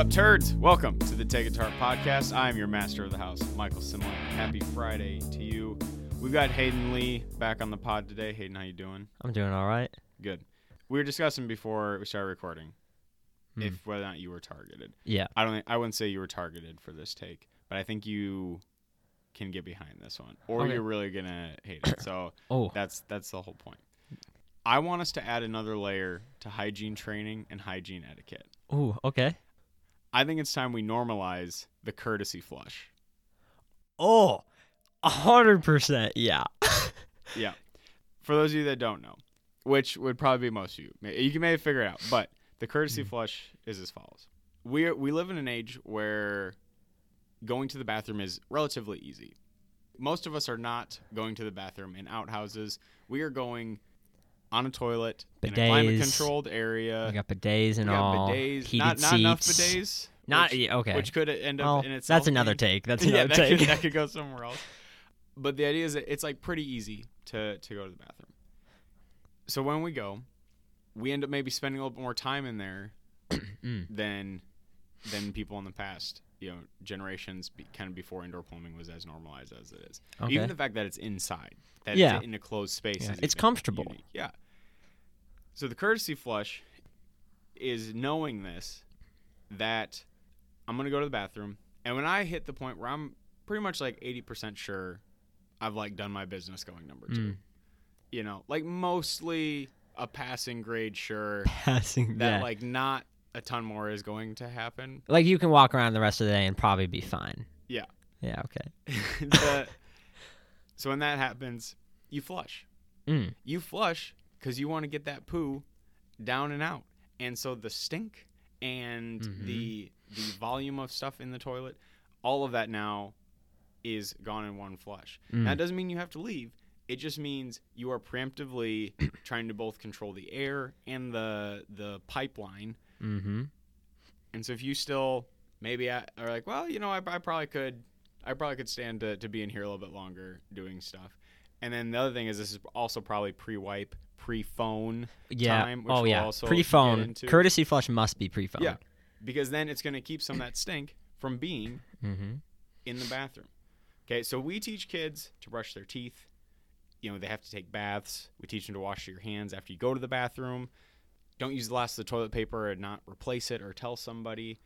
up, turds? Welcome to the Take a Tart podcast. I'm your master of the house, Michael Simon. Happy Friday to you. We've got Hayden Lee back on the pod today. Hayden, how you doing? I'm doing all right. Good. We were discussing before we started recording Hmm. if whether or not you were targeted. Yeah. I don't. I wouldn't say you were targeted for this take, but I think you can get behind this one, or Okay. you're really gonna hate it. So Oh, that's that's the whole point. I want us to add another layer to hygiene training and hygiene etiquette. ooh, okay. I think it's time we normalize the courtesy flush. Oh, a hundred percent. Yeah. Yeah. For those of you that don't know, which would probably be most of you, you can maybe figure it out. But the courtesy hmm. flush is as follows: we we live in an age where going to the bathroom is relatively easy. Most of us are not going to the bathroom in outhouses. We are going on a toilet in a Bidets. climate-controlled area. We got bidets and We got all. bidets. Heated Not not enough bidets. Not which, yeah, okay. which could end up well, in itself. that's another take. That's yeah, another that take. could, that could go somewhere else. But the idea is that it's like pretty easy to to go to the bathroom. So when we go, we end up maybe spending a little bit more time in there Mm. than than people in the past. You know, generations be, kind of before indoor plumbing was as normalized as it is. Okay. Even the fact that it's inside, that Yeah. it's in a closed space, Yeah, it's comfortable. unique. Yeah. So the courtesy flush is knowing this that I'm gonna go to the bathroom, and when I hit the point where I'm pretty much like 80% sure I've like done my business going number two. Mm. You know, like mostly a passing grade sure Passing that yeah. like not a ton more is going to happen. like you can walk around the rest of the day and probably be fine. Yeah. Yeah. Okay. The- so when that happens, you flush. Mm. You flush because you want to get that poo down and out. And so the stink and Mhm. the the volume of stuff in the toilet, all of that now is gone in one flush. Mm. That doesn't mean you have to leave. It just means you are preemptively trying to both control the air and the the pipeline. Mm-hmm. And so if you still maybe are like, well, you know, I, I probably could, I probably could stand to, to be in here a little bit longer doing stuff. And then the other thing is this is also probably pre-wipe, pre-phone, Yeah. time, which oh we'll yeah. get Pre-phone. Courtesy flush must be pre-phone. Yeah. because then it's going to keep some of that stink from being Mm-hmm. in the bathroom. Okay, so we teach kids to brush their teeth. You know, they have to take baths. We teach them to wash your hands after you go to the bathroom. Don't use the last of the toilet paper and not replace it or tell somebody.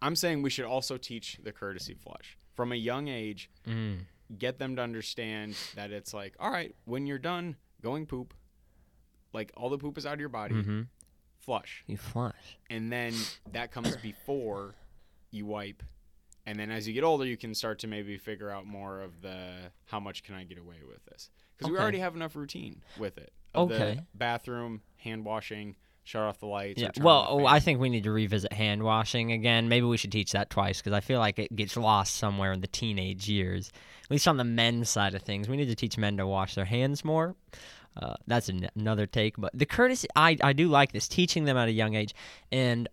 I'm saying we should also teach the courtesy flush from a young age. Mm. Get them to understand that it's like, all right, when you're done going poop, like all the poop is out of your body, Mm-hmm. flush You flush. and then that comes before you wipe and then as you get older you can start to maybe figure out more of the how much can i get away with this because we already have enough routine with it of the Okay. bathroom hand washing shut off the lights Yeah. Well, oh. I think we need to revisit hand washing again. Maybe we should teach that twice because I feel like it gets lost somewhere in the teenage years. At least on the men's side of things, we need to teach men to wash their hands more. Uh, that's an- another take, but the courtesy, I, I do like this, teaching them at a young age. And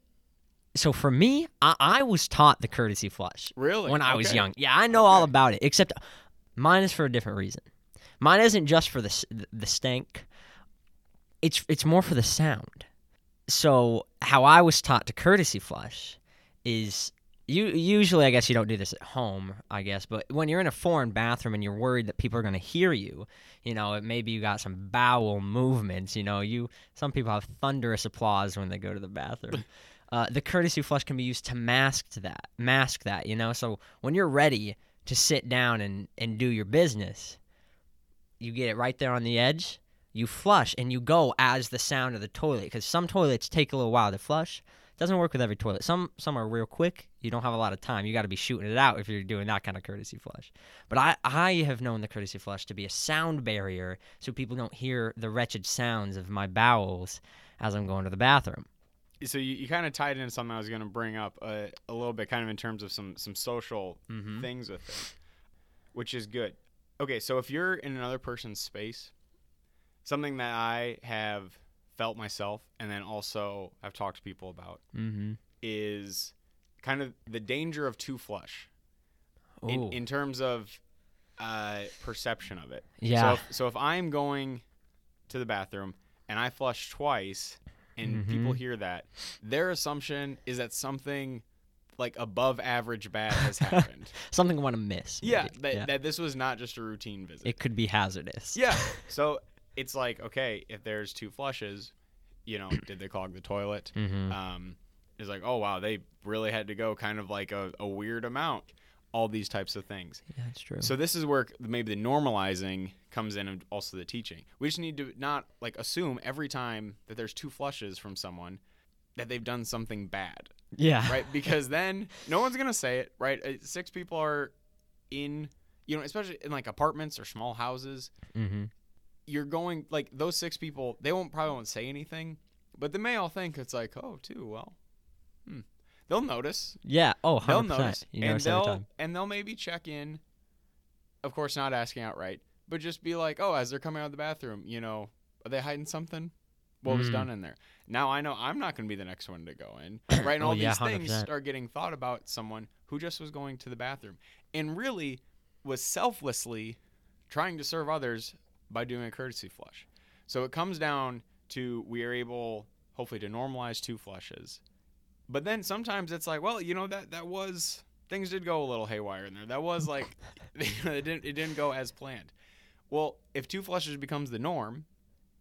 so for me, I, I was taught the courtesy flush really when I was young. Yeah, I know all about it, except mine is for a different reason. Mine isn't just for the the stank. It's it's more for the sound. So how I was taught to courtesy flush is you usually I guess you don't do this at home, I guess, but when you're in a foreign bathroom and you're worried that people are going to hear you, you know, maybe you got some bowel movements, you know, you some people have thunderous applause when they go to the bathroom. Uh, the courtesy flush can be used to mask that, mask that, you know. So when you're ready to sit down and, and do your business, you get it right there on the edge. You flush and you go as the sound of the toilet because some toilets take a little while to flush. Doesn't work with every toilet. Some some are real quick. You don't have a lot of time. You got to be shooting it out if you're doing that kind of courtesy flush. But I I have known the courtesy flush to be a sound barrier so people don't hear the wretched sounds of my bowels as I'm going to the bathroom. so you, you kind of tied into something i was going to bring up uh, a little bit kind of in terms of some some social Mm-hmm. things with it, which is good. Okay, so if you're in another person's space, something that I have felt myself and then also I've talked to people about Mm-hmm. is kind of the danger of two flush in, in terms of uh, perception of it. Yeah. So if, so if I'm going to the bathroom and I flush twice and people Mhm. hear that, their assumption is that something like above average bad has happened. Something I want to miss. yeah, that, that this was not just a routine visit. it could be hazardous. yeah. So it's like, okay, if there's two flushes, you know, did they clog the toilet? Mm-hmm. Um, it's like, oh wow, they really had to go kind of like a, a weird amount. All these types of things. yeah, that's true. So this is where maybe the normalizing comes in, and also the teaching. We just need to not like assume every time that there's two flushes from someone that they've done something bad, yeah. right? Because then no one's gonna say it, right? Uh, Six people are in, you know, especially in like apartments or small houses. Mm-hmm. You're going like those six people. They won't probably won't say anything, but they may all think it's like, oh, two. Well, hmm. They'll notice Yeah. Oh, 100%. they'll notice You and they'll and they'll maybe check in of course not asking outright but just be like oh as they're coming out of the bathroom you know are they hiding something what was Mm. done in there now i know i'm not going to be the next one to go in right and Oh, all yeah, these things 100%. are getting thought about someone who just was going to the bathroom and really was selflessly trying to serve others by doing a courtesy flush so it comes down to we are able hopefully to normalize two flushes but then sometimes it's like, well, you know that that was things did go a little haywire in there. That was like it didn't it didn't go as planned. Well, if two flushes becomes the norm,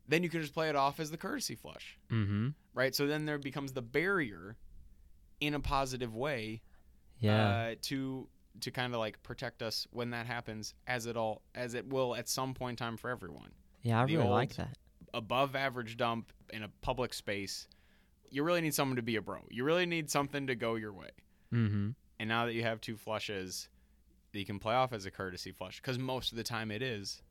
then you can just play it off as the courtesy flush, Mm-hmm. right? So then there becomes the barrier in a positive way Yeah. uh, to to kind of like protect us when that happens, as it all as it will at some point in time for everyone. yeah, I the really like that. Above average dump in a public space, you really need someone to be a bro. You really need something to go your way. Mm-hmm. And now that you have two flushes that you can play off as a courtesy flush, because most of the time it is,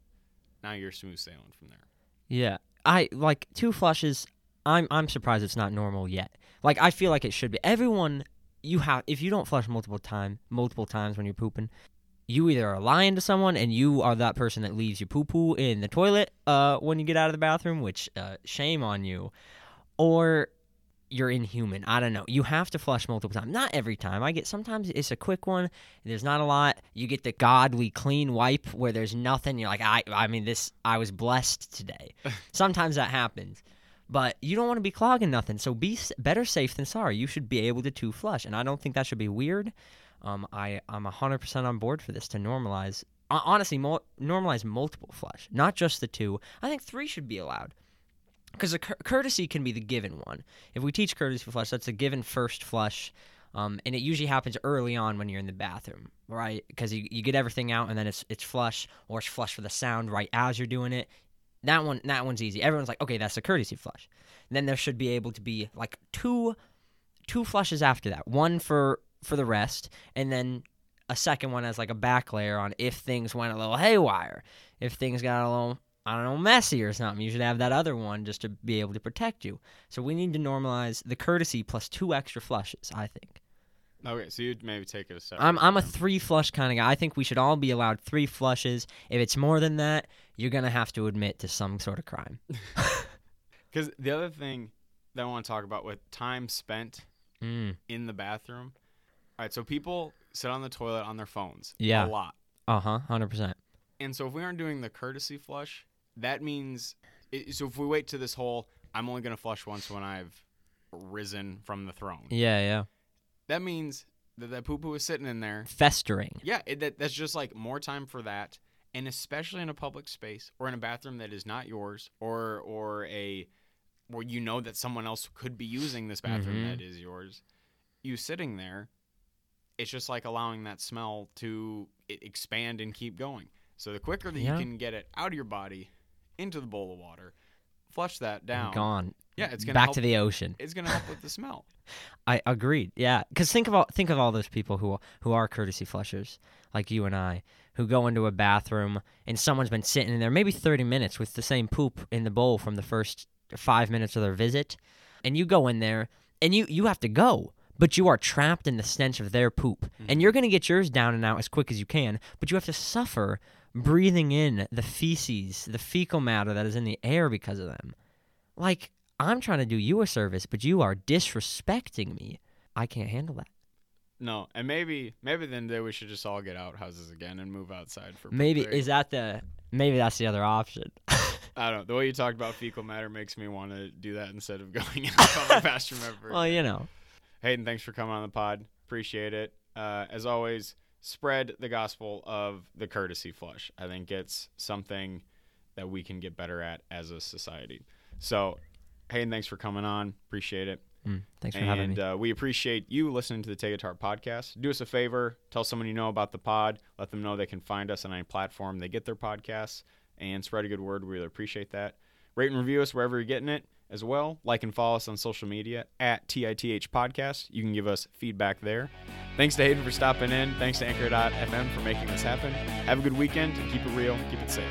now you're smooth sailing from there. Yeah. I like two flushes. I'm I'm surprised it's not normal yet. Like I feel like it should be. Everyone you have if you don't flush multiple time multiple times when you're pooping, you either are lying to someone and you are that person that leaves your poo poo in the toilet uh when you get out of the bathroom, which uh shame on you, or you're inhuman. I don't know. You have to flush multiple times. Not every time. I get sometimes it's a quick one. There's not a lot. You get the godly clean wipe where there's nothing. You're like, I I mean this I was blessed today. sometimes that happens. But you don't want to be clogging nothing. So be better safe than sorry. You should be able to two flush. And I don't think that should be weird. Um I I'm 100% on board for this to normalize honestly mo- normalize multiple flush, not just the two. I think 3 should be allowed because a cour- courtesy can be the given one. If we teach courtesy for flush, that's a given first flush, um, and it usually happens early on when you're in the bathroom, right? Because you, you get everything out and then it's it's flush, or it's flush for the sound right as you're doing it. That one that one's easy. Everyone's like, okay, that's a courtesy flush. then there should be able to be like two two flushes after that, one for for the rest, and then a second one as like a back layer on if things went a little haywire, if things got a little I don't know, messy or something. You should have that other one just to be able to protect you. So we need to normalize the courtesy plus two extra flushes, I think. Okay, so you'd maybe take it a step. I'm I'm a three flush kind of guy. I think we should all be allowed three flushes. If it's more than that, you're gonna have to admit to some sort of crime. Because the other thing that I want to talk about with time spent Mm. in the bathroom. All right, so people sit on the toilet on their phones Yeah. a lot. Uh huh. Hundred percent. And so if we aren't doing the courtesy flush, that means i so if we wait to this whole I'm only going to flush once when I've risen from the throne. Yeah, yeah. That means that that poo poo is sitting in there. Festering. Yeah, it, that, that's just like more time for that. And especially in a public space or in a bathroom that is not yours or or a where you know that someone else could be using this bathroom Mhm. that is yours. You sitting there, it's just like allowing that smell to expand and keep going. So the quicker that Yeah. you can get it out of your body into the bowl of water, flush that down. Gone. Yeah, it's gonna back help, to the ocean. it's gonna help with the smell. I agreed. Yeah, because think of all think of all those people who who are courtesy flushers, like you and I, who go into a bathroom and someone's been sitting in there maybe thirty minutes with the same poop in the bowl from the first five minutes of their visit, and you go in there and you you have to go, but you are trapped in the stench of their poop, mm-hmm. and you're gonna get yours down and out as quick as you can, but you have to suffer breathing in the feces, the fecal matter that is in the air because of them. Like I'm trying to do you a service, but you are disrespecting me. I can't handle that. No, and maybe maybe then we should just all get outhouses again and move outside for Maybe pooping. is that the maybe that's the other option. I don't know. The way you talked about fecal matter makes me want to do that instead of going in the bathroom ever. well, you know. Hayden, thanks for coming on the pod. Appreciate it. Uh, as always, spread the gospel of the courtesy flush. I think it's something that we can get better at as a society. So, Hayden, thanks for coming on. Appreciate it. Mm, thanks for having me. uh, we appreciate you listening to the a Tart podcast. Do us a favor, tell someone you know about the pod. Let them know they can find us on any platform they get their podcasts, and spread a good word. We really appreciate that. Rate and review us wherever you're getting it as well. Like and follow us on social media at TITH Podcast. You can give us feedback there. Thanks to Hayden for stopping in. Thanks to Anchor.fm for making this happen. Have a good weekend and keep it real, keep it safe.